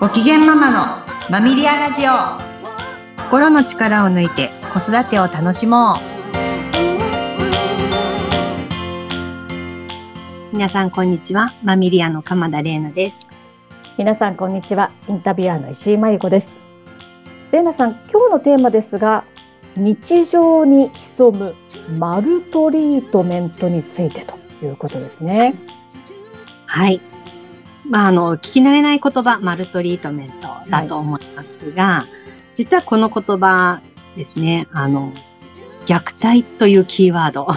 ご機嫌ママのマミリアラジオ。心の力を抜いて子育てを楽しもう。皆さんこんにちは。マミリアの鎌田玲奈です。皆さんこんにちは。インタビュアーの石井真由子です。玲奈さん今日のテーマですが日常に潜むマルトリートメントについてということですね。はいまあ、あの、聞き慣れない言葉、マルトリートメントだと思いますが、はい、実はこの言葉ですね、あの、虐待というキーワード。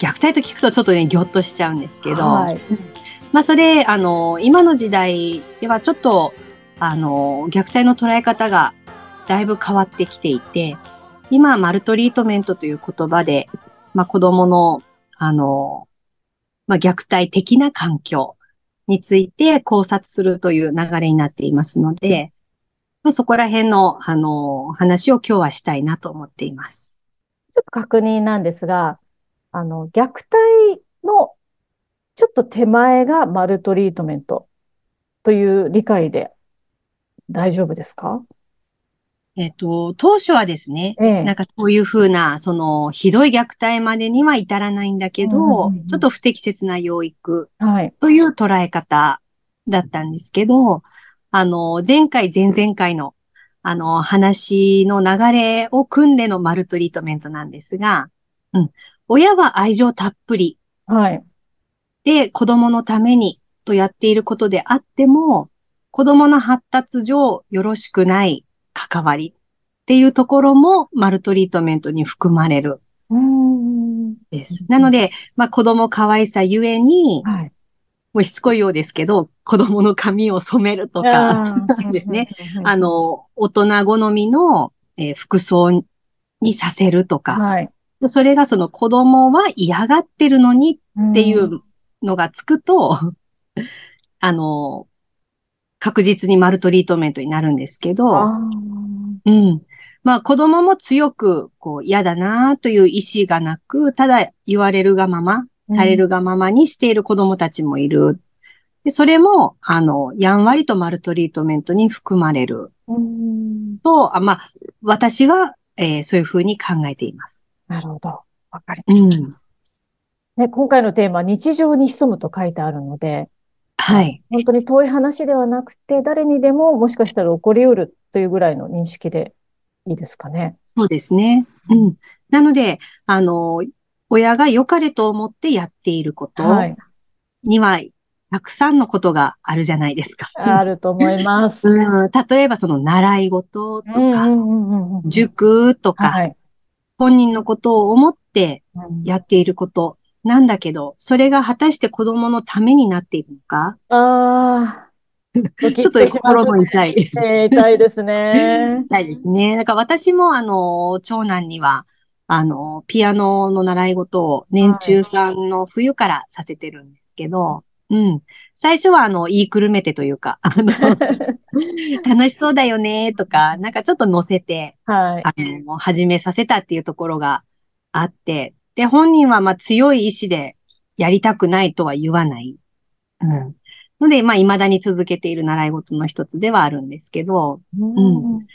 虐待と聞くとちょっとね、ぎょっとしちゃうんですけど、はい、まあ、それ、あの、今の時代ではちょっと、あの、虐待の捉え方がだいぶ変わってきていて、今、マルトリートメントという言葉で、まあ、子供の、あの、まあ、虐待的な環境について考察するという流れになっていますので、まあ、そこら辺の、あの、話を今日はしたいなと思っています。ちょっと確認なんですが、あの、虐待のちょっと手前がマルトリートメントという理解で大丈夫ですか？えっ、と、当初はですね、ええ、なんかそういうふうな、その、ひどい虐待までには至らないんだけど、ちょっと不適切な養育という捉え方だったんですけど、あの、前回、前々回の、あの、話の流れを組んでのマルトリートメントなんですが、うん。親は愛情たっぷり。はい。で、子供のためにとやっていることであっても、子供の発達上よろしくない関わりっていうところもマルトリートメントに含まれる。です。なので、まあ子供可愛さゆえに、はい、もうしつこいようですけど、子供の髪を染めるとかですね。あの、大人好みの、えー、服装にさせるとか、はい、それがその子供は嫌がってるのにっていうのがつくと、あの、確実にマルトリートメントになるんですけど、うん。まあ子供も強くこう嫌だなという意思がなく、ただ言われるがまま、されるがままにしている子供たちもいる。でそれも、あの、やんわりとマルトリートメントに含まれる。と、あまあ、私は、えー、そういうふうに考えています。なるほど。わかりました。うん、ね、今回のテーマ、日常に潜むと書いてあるので、はい。本当に遠い話ではなくて、誰にでももしかしたら起こりうるというぐらいの認識でいいですかね。そうですね。うん。なので、あの、親が良かれと思ってやっていることには、たくさんのことがあるじゃないですか。あると思います。うん、例えばその習い事とか、塾とか、はい、本人のことを思ってやっていることなんだけど、それが果たして子供のためになっているのか？ああ。ちょっと心も痛い。痛いですね。痛いですね。だから私もあの、長男には、あの、ピアノの習い事を年中さんの冬からさせてるんですけど、はい、うん。最初はあの、言いくるめてというか、あの、楽しそうだよねとか、なんかちょっと乗せて、はい、あの、始めさせたっていうところがあって、で、本人はまあ強い意志でやりたくないとは言わない。うん。ので、まあ、未だに続けている習い事の一つではあるんですけど、うん。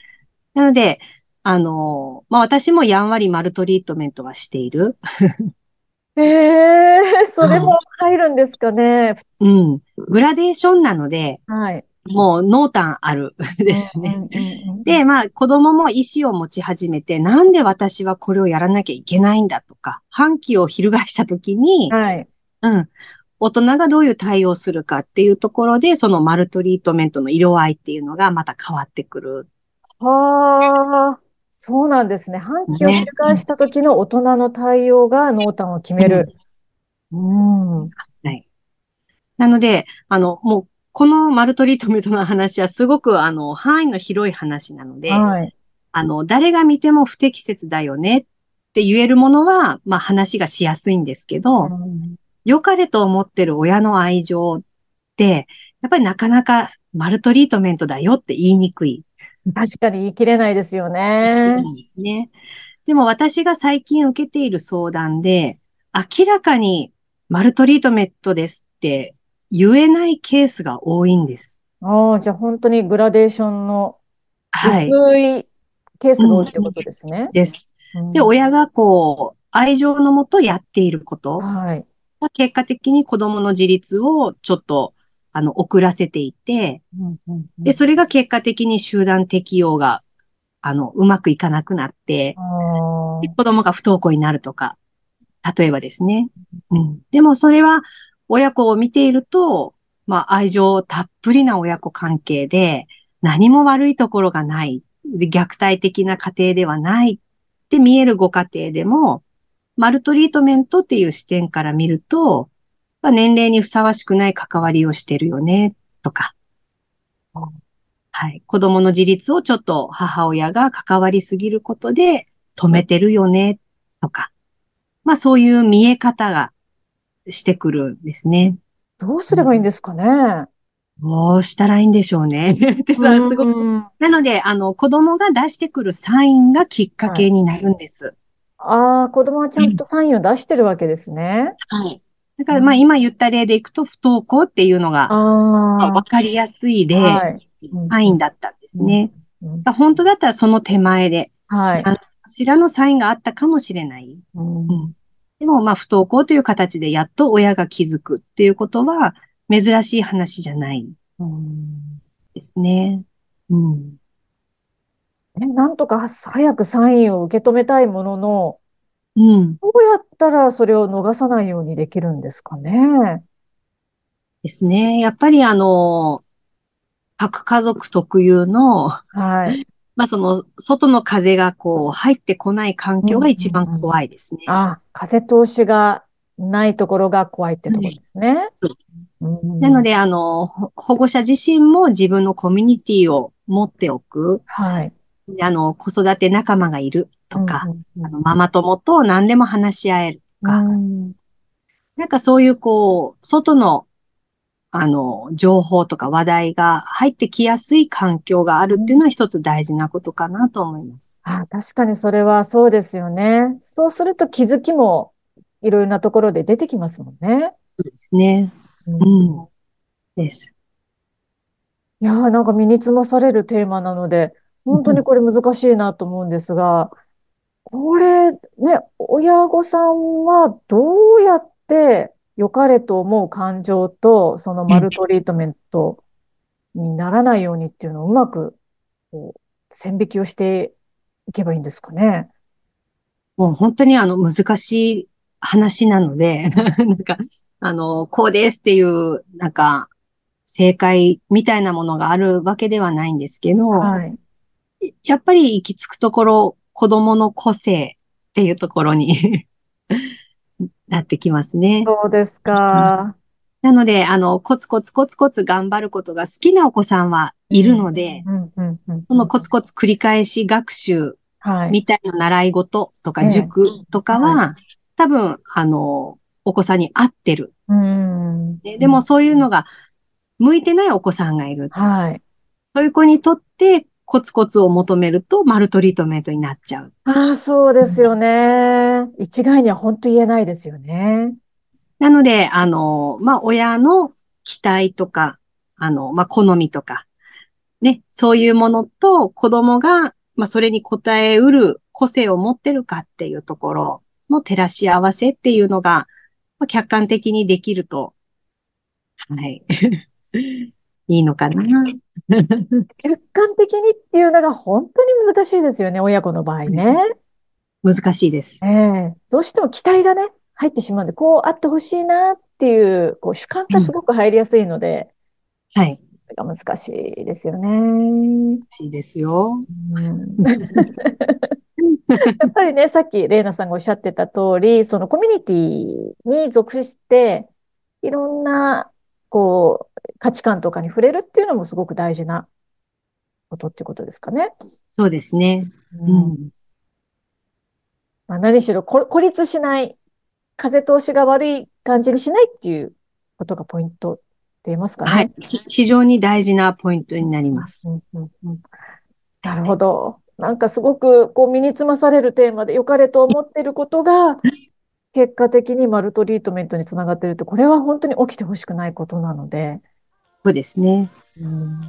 なので、あの、まあ、私もやんわりマルトリートメントはしている。ええー、それも入るんですかね。うん。グラデーションなので、はい。もう濃淡ある ですね。で、まあ子供も意思を持ち始めて、なんで私はこれをやらなきゃいけないんだとか、反旗を翻したときに、はい、うん。大人がどういう対応するかっていうところで、そのマルトリートメントの色合いっていうのがまた変わってくる。はあ、そうなんですね。反旗を翻した時の大人の対応が濃淡を決める。うん、うん。はい。なので、あの、もうこのマルトリートメントの話はすごくあの範囲の広い話なので、はい、あの、誰が見ても不適切だよねって言えるものは、まあ話がしやすいんですけど、うん、良かれと思ってる親の愛情って、やっぱりなかなかマルトリートメントだよって言いにくい。確かに言い切れないですよね。ね。でも私が最近受けている相談で、明らかにマルトリートメントですって言えないケースが多いんです。ああ、じゃあ本当にグラデーションのはい。薄いケースが多いってことですね。です。うんで、親がこう、愛情のもとやっていることはい。が結果的に子供の自立をちょっと、あの、遅らせていて、で、それが結果的に集団適応が、あの、うまくいかなくなって、子供が不登校になるとか、例えばですね。うん。でもそれは、親子を見ていると、まあ、愛情たっぷりな親子関係で、何も悪いところがない。虐待的な家庭ではないって見えるご家庭でも、マルトリートメントっていう視点から見ると、まあ、年齢にふさわしくない関わりをしてるよね、とか。はい。子供の自立をちょっと母親が関わりすぎることで止めてるよね、とか。まあそういう見え方がしてくるんですね。どうすればいいんですかね？どうしたらいいんでしょうね。ってさ、すごく。うんなので、あの、子供が出してくるサインがきっかけになるんです。ああ、子供はちゃんとサインを出してるわけですね。はい。だから、まあ今言った例でいくと、不登校っていうのが、まああわかりやすい例、あ、はい。サインだったんですね。うん本当だったらその手前で、はい。あのこちらのサインがあったかもしれない。うんうんでも、まあ、不登校という形でやっと親が気づくっていうことは、珍しい話じゃないうんですね。うん。ねなんとか早くサインを受け止めたいものの、うん。どうやったらそれを逃さないようにできるんですかね？ですね。やっぱりあの、核家族特有の、はい。まあ、その、外の風がこう、入ってこない環境が一番怖いですね。あ、風通しがないところが怖いってところですね。そううんなので、あの、ほ保護者自身も自分のコミュニティを持っておく。はい。あの、子育て仲間がいるとか、うんうんあのママ友と何でも話し合えるとか、うんなんかそういうこう、外の、あの、情報とか話題が入ってきやすい環境があるっていうのは一つ大事なことかなと思います。あ、確かにそれはそうですよね。そうすると気づきもいろいろなところで出てきますもんね。そうですね。うんうん。です。いやーなんか身につまされるテーマなので、本当にこれ難しいなと思うんですが、これね、親御さんはどうやって良かれと思う感情と、そのマルトリートメントにならないようにっていうのをうまくこう線引きをしていけばいいんですかね。もう本当にあの難しい話なので、なんか、あの、こうですっていう、なんか、正解みたいなものがあるわけではないんですけど、はい。やっぱり行き着くところ、子供の個性っていうところになってきますね。そうですか。なので、あの、コツコツコツコツ頑張ることが好きなお子さんはいるので。そのコツコツ繰り返し学習はい。みたいな習い事とかええ塾とかは、多分、あの、お子さんに合ってる。うん。ねでもそういうのが向いてないお子さんがいる。はい。そういう子にとってコツコツを求めるとマルトリートメントになっちゃう。ああ、そうですよね。一概には本当言えないですよね。なので、あの、まあ、親の期待とか、あの、まあ、好みとか、ね、そういうものと子供が、まあ、それに応えうる個性を持ってるかっていうところの照らし合わせっていうのが、まあ、客観的にできると、はい、いいのかな？客観的にっていうのが本当に難しいですよね、親子の場合ね。難しいです。ええどうしても期待がね、入ってしまうんで、こうあってほしいなっていう、こう主観がすごく入りやすいので、はい。が難しいですよね。難しいですよ。うん やっぱりね、さっきレイナさんがおっしゃってた通り、そのコミュニティに属して、いろんな、こう、価値観とかに触れるっていうのもすごく大事なことってことですかね。そうですね。ううんん。まあ、何しろこ孤立しない、風通しが悪い感じにしないっていうことがポイントって言いますかね。はい。ひ非常に大事なポイントになります。うんうんうんなるほど。なんかすごくこう身につまされるテーマで良かれと思っていることが、結果的にマルトリートメントにつながっているって、これは本当に起きてほしくないことなので、そうですね。うん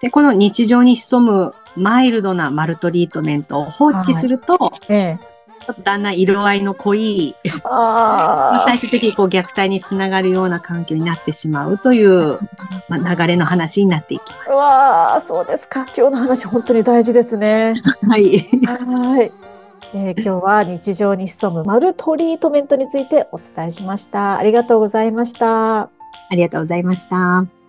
で、この日常に潜むマイルドなマルトリートメントを放置すると、ええ。ちょっとだんだん色合いの濃い、あ最終的にこう虐待につながるような環境になってしまうという、まあ、流れの話になっていきまあ。うわあ、そうですか。今日の話本当に大事ですね。す。はい。はい。えー今日は日常に潜むマルトリートメントについてお伝えしました。ありがとうございました。ありがとうございました。